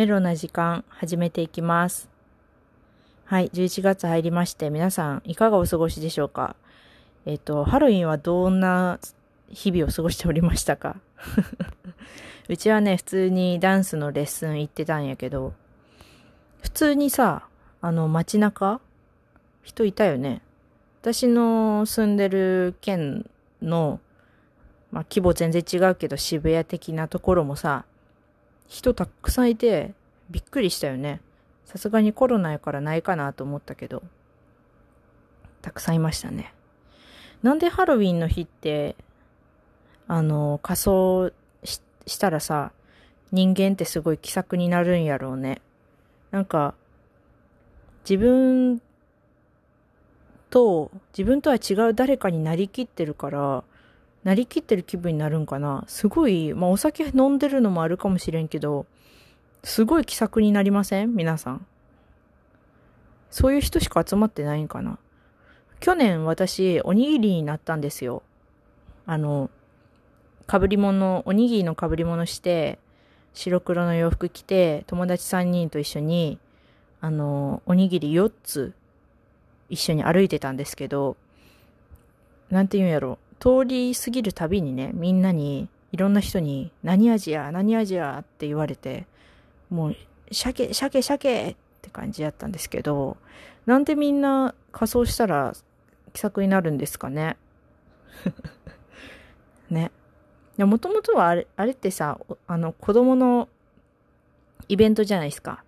メロな時間始めていきます。はい、11月入りまして、皆さんいかがお過ごしでしょうか？えっ、と、ハロウィンはどんな日々を過ごしておりましたか？うちはね、普通にダンスのレッスン行ってたんやけど、普通にさ、あの街中人いたよね？私の住んでる県の、まあ、規模全然違うけど渋谷的なところもさ、人たくさんいてびっくりしたよね。さすがにコロナやからないかなと思ったけど、たくさんいましたね。なんでハロウィンの日って、あの、仮装したらさ、人間ってすごい気さくになるんやろうね。なんか、自分と、自分とは違う誰かになりきってるから、なりきってる気分になるんかな。すごい、まあお酒飲んでるのもあるかもしれんけど、すごい気さくになりません？皆さん。そういう人しか集まってないんかな。去年私、おにぎりになったんですよ。あの、かぶり物、おにぎりのかぶり物して、白黒の洋服着て、友達3人と一緒に、あの、おにぎり4つ一緒に歩いてたんですけど、なんて言うんやろう。通り過ぎるたびにね、みんなに、いろんな人に、何味や、何味やって言われて、もう、鮭、鮭、鮭って感じやったんですけど、なんでみんな仮装したら気さくになるんですかね？ね。もともとはあれ、あれってさ、あの、子供のイベントじゃないですか。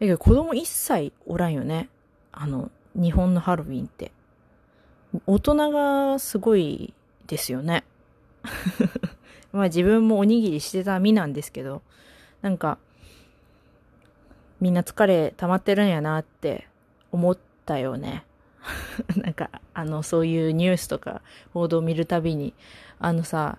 だけど子供一切おらんよね。あの、日本のハロウィンって。大人がすごいですよね。まあ自分もおにぎりしてた身なんですけど、なんか、みんな疲れ溜まってるんやなって思ったよね。なんか、あの、そういうニュースとか報道を見るたびに、あのさ、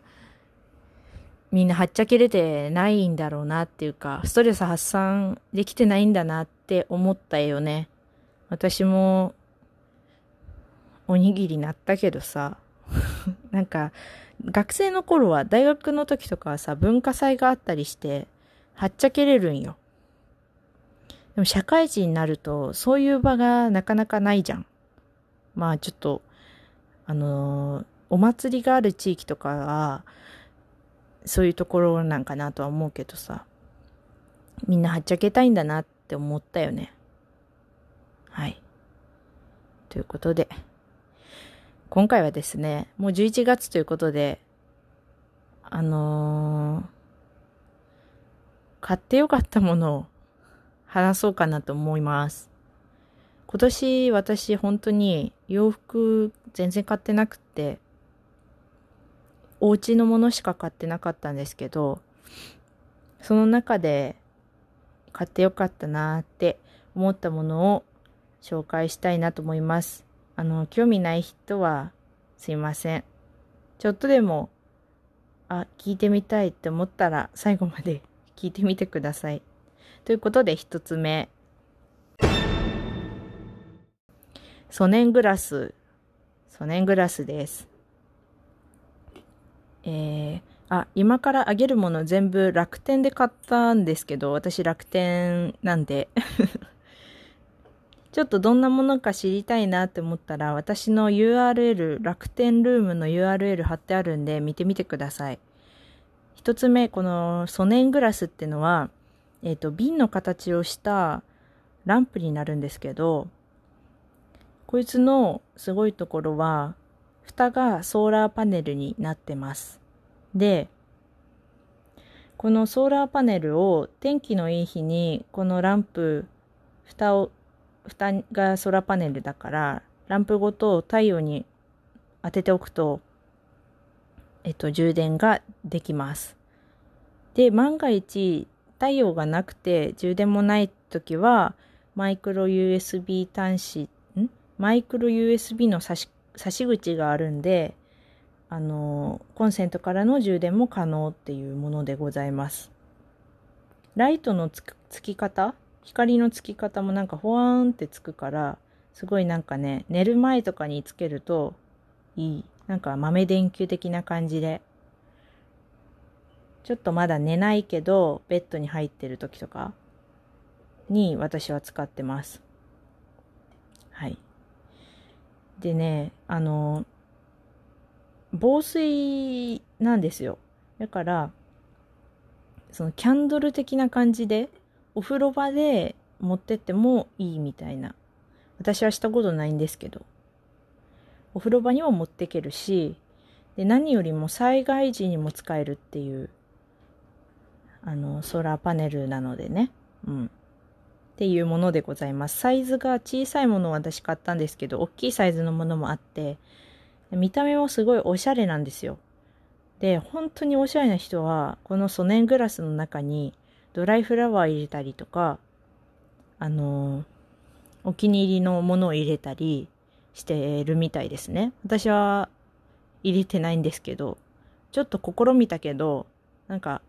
みんなはっちゃけれてないんだろうなっていうか、ストレス発散できてないんだなって思ったよね。私も、おにぎりなったけどさ、なんか、学生の頃は、大学の時とかはさ、文化祭があったりして、はっちゃけれるんよ。でも社会人になると、そういう場がなかなかないじゃん。まあちょっと、あのー、お祭りがある地域とかは、そういうところなんかなとは思うけどさ、みんなはっちゃけたいんだなって思ったよね。はい。ということで、今回はですね、もう11月ということで、あのー、買ってよかったものを話そうかなと思います。今年私本当に洋服全然買ってなくて、お家のものしか買ってなかったんですけど、その中で買ってよかったなーって思ったものを紹介したいなと思います。あの、興味ない人はすいません。ちょっとでも、あ、聞いてみたいって思ったら最後まで 聞いてみてください。ということで一つ目。ソネングラス。ソネングラスです。えー、あ、今からあげるもの全部楽天で買ったんですけど、私楽天なんで ちょっとどんなものか知りたいなって思ったら、私の URL、楽天ルームの URL 貼ってあるんで見てみてください。一つ目、このソネングラスってのは、えっ、ー、と、瓶の形をしたランプになるんですけど、こいつのすごいところは、蓋がソーラーパネルになってます。で、このソーラーパネルを天気のいい日にこのランプ、蓋を蓋がソラパネルだから、ランプごと太陽に当てておくと、えっと、充電ができます。で、万が一、太陽がなくて充電もない時は、マイクロ USB 端子、ん？マイクロ USB の差し差し口があるんで、あの、コンセントからの充電も可能っていうものでございます。ライトのつき方？光のつき方もなんかほわーんってつくから、すごいなんかね、寝る前とかにつけるといい。なんか豆電球的な感じで。ちょっとまだ寝ないけど、ベッドに入ってる時とかに私は使ってます。はい。でね、あの、防水なんですよ。だから、そのキャンドル的な感じで、お風呂場で持ってってもいいみたいな。私はしたことないんですけど。お風呂場にも持ってけるし、で、何よりも災害時にも使えるっていう、あの、ソーラーパネルなのでね。うん。っていうものでございます。サイズが小さいものを私買ったんですけど、大きいサイズのものもあって、見た目もすごいおしゃれなんですよ。で、本当におしゃれな人は、このソネングラスの中にドライフラワー入れたりとか、あのお気に入りのものを入れたりしてるみたいですね。私は入れてないんですけど、ちょっと試みたけど、なんか、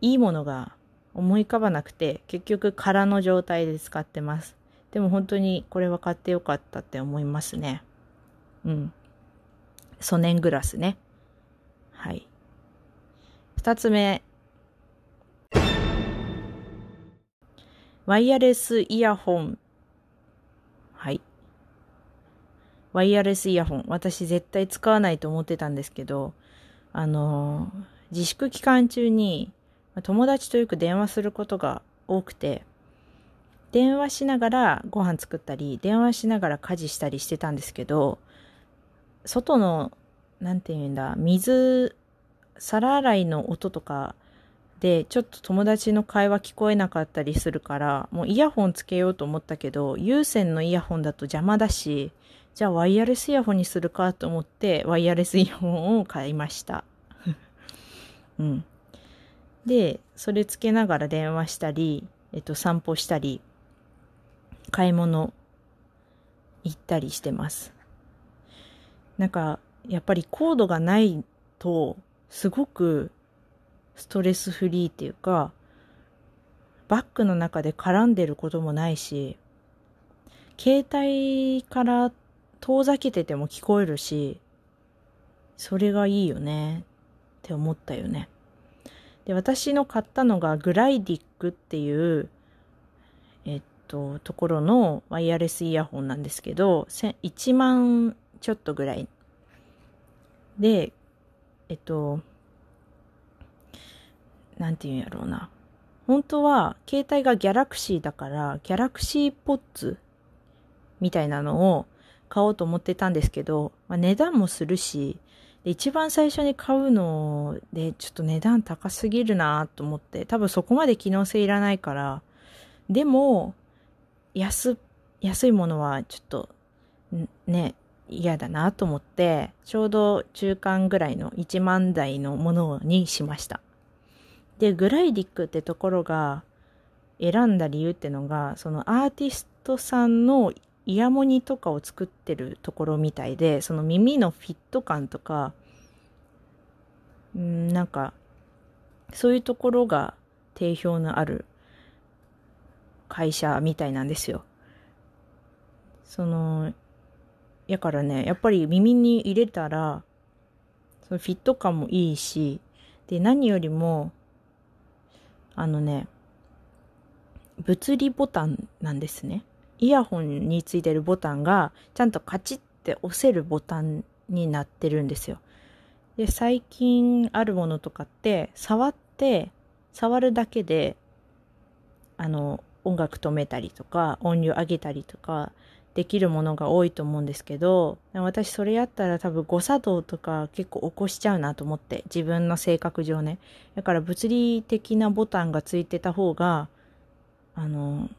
いいものが思い浮かばなくて、結局空の状態で使ってます。でも本当にこれは買ってよかったって思いますね。うん。ソネングラスね。はい。二つ目。ワイヤレスイヤホン。はい。ワイヤレスイヤホン。私絶対使わないと思ってたんですけど、あの、自粛期間中に友達とよく電話することが多くて、電話しながらご飯作ったり、電話しながら家事したりしてたんですけど、外のなんて言うんだ、水、皿洗いの音とかで、ちょっと友達の会話聞こえなかったりするから、もうイヤホンつけようと思ったけど、有線のイヤホンだと邪魔だし、じゃあワイヤレスイヤホンにするかと思って、ワイヤレスイヤホンを買いました。うん。で、それつけながら電話したり、えっと、散歩したり、買い物行ったりしてます。なんか、やっぱりコードがないと、すごくストレスフリーっていうか、バッグの中で絡んでることもないし、携帯から遠ざけてても聞こえるし、それがいいよねって思ったよね。で、私の買ったのがグライディックっていう、えっと、ところのワイヤレスイヤホンなんですけど、1万ちょっとぐらいで、えっと、なんて言うんやろうな。本当は、携帯がギャラクシーだから、ギャラクシーポッツみたいなのを買おうと思ってたんですけど、まあ、値段もするし、で一番最初に買うので、ちょっと値段高すぎるなと思って、多分そこまで機能性いらないから、でも、安、安いものはちょっと、ね、嫌だなと思って、ちょうど中間ぐらいの1万台のものにしました。で、グライディックってところが選んだ理由ってのが、そのアーティストさんのイヤモニとかを作ってるところみたいで、その耳のフィット感とか、んなんか、そういうところが定評のある会社みたいなんですよ。その、やからね、やっぱり耳に入れたら、そのフィット感もいいし、で、何よりも、あのね、物理ボタンなんですね。イヤホンについてるボタンが、ちゃんとカチッて押せるボタンになってるんですよ。で、最近あるものとかって、触って、触るだけで、あの、音楽止めたりとか、音量上げたりとか、できるものが多いと思うんですけど、私それやったら多分誤作動とか結構起こしちゃうなと思って、自分の性格上ね。だから物理的なボタンがついてた方が、あの、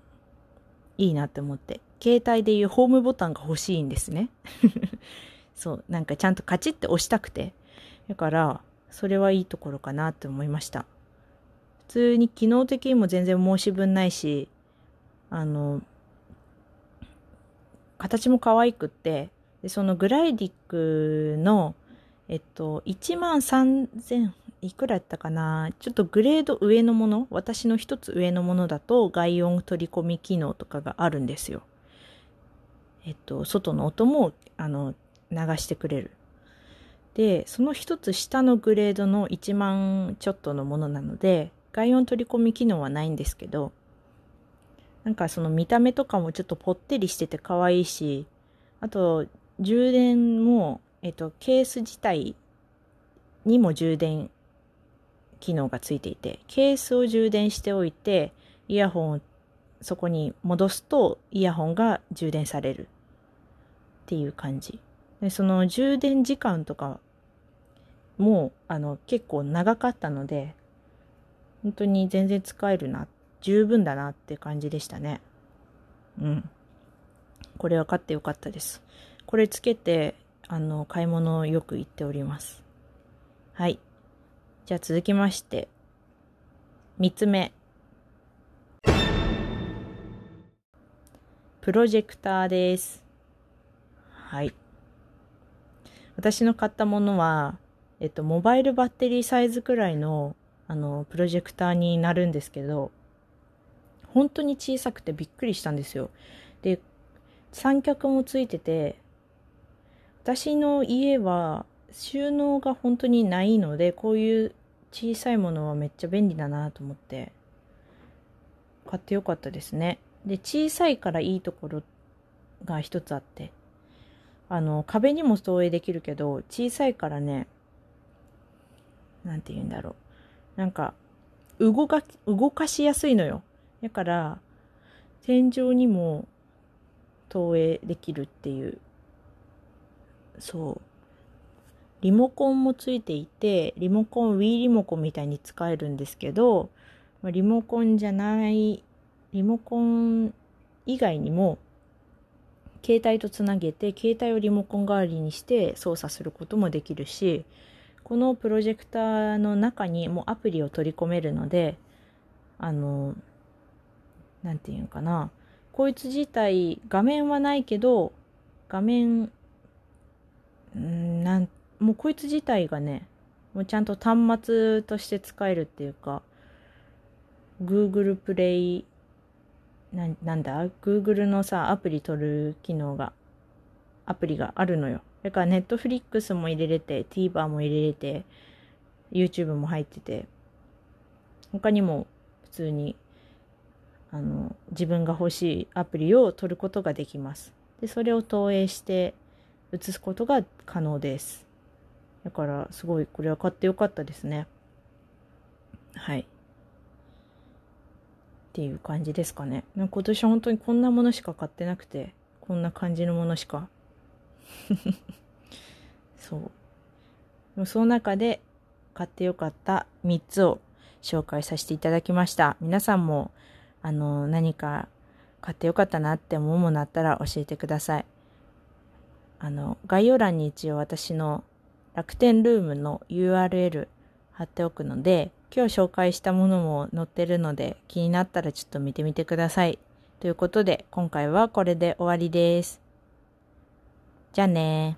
いいなって思って。携帯でいうホームボタンが欲しいんですね。そう、なんかちゃんとカチッて押したくて。だから、それはいいところかなって思いました。普通に機能的にも全然申し分ないし、あの、形も可愛くって、でそのグライディックの、えっと、1万3000、いくらやったかな？ちょっとグレード上のもの、私の一つ上のものだと外音取り込み機能とかがあるんですよ。えっと、外の音も、あの、流してくれる。で、その一つ下のグレードの1万ちょっとのものなので、外音取り込み機能はないんですけど、なんかその見た目とかもちょっとぽってりしてて可愛いし、あと、充電も、えっと、ケース自体にも充電機能がついていて、ケースを充電しておいて、イヤホンをそこに戻すとイヤホンが充電されるっていう感じ。でその充電時間とかもあの結構長かったので、本当に全然使えるなっ、十分だなって感じでしたね。うん。これは買ってよかったです。これつけて、あの、買い物をよく行っております。はい。じゃあ続きまして、三つ目。プロジェクターです。はい。私の買ったものは、えっと、モバイルバッテリーサイズくらいの、あの、プロジェクターになるんですけど、本当に小さくてびっくりしたんですよ。で、三脚もついてて、私の家は収納が本当にないので、こういう小さいものはめっちゃ便利だなと思って、買ってよかったですね。で、小さいからいいところが一つあって、あの、壁にも投影できるけど、小さいからね、なんて言うんだろう。なんか、動か、動かしやすいのよ。だから、天井にも投影できるっていうそう。リモコンもついていてリモコン Wii リモコンみたいに使えるんですけどリモコンじゃないリモコン以外にも携帯とつなげて携帯をリモコン代わりにして操作することもできるしこのプロジェクターの中にもアプリを取り込めるのであの何て言うのかな。こいつ自体画面はないけど画面んなんもうこいつ自体がねもうちゃんと端末として使えるっていうか Google プレイななんだ？Google のさアプリ取る機能がアプリがあるのよ。だから Netflix も入れれて TVer も入れれて YouTube も入ってて他にも普通にあの自分が欲しいアプリを取ることができます。でそれを投影して移すことが可能です。だからすごいこれは買ってよかったですね。はい。っていう感じですかね。か今年は本当にこんなものしか買ってなくて、こんな感じのものしか。そう。その中で買ってよかった3つを紹介させていただきました。皆さんもあの、何か買ってよかったなって思うものあったら教えてください。あの、概要欄に一応私の楽天ルームの URL 貼っておくので、今日紹介したものも載ってるので、気になったらちょっと見てみてください。ということで、今回はこれで終わりです。じゃあね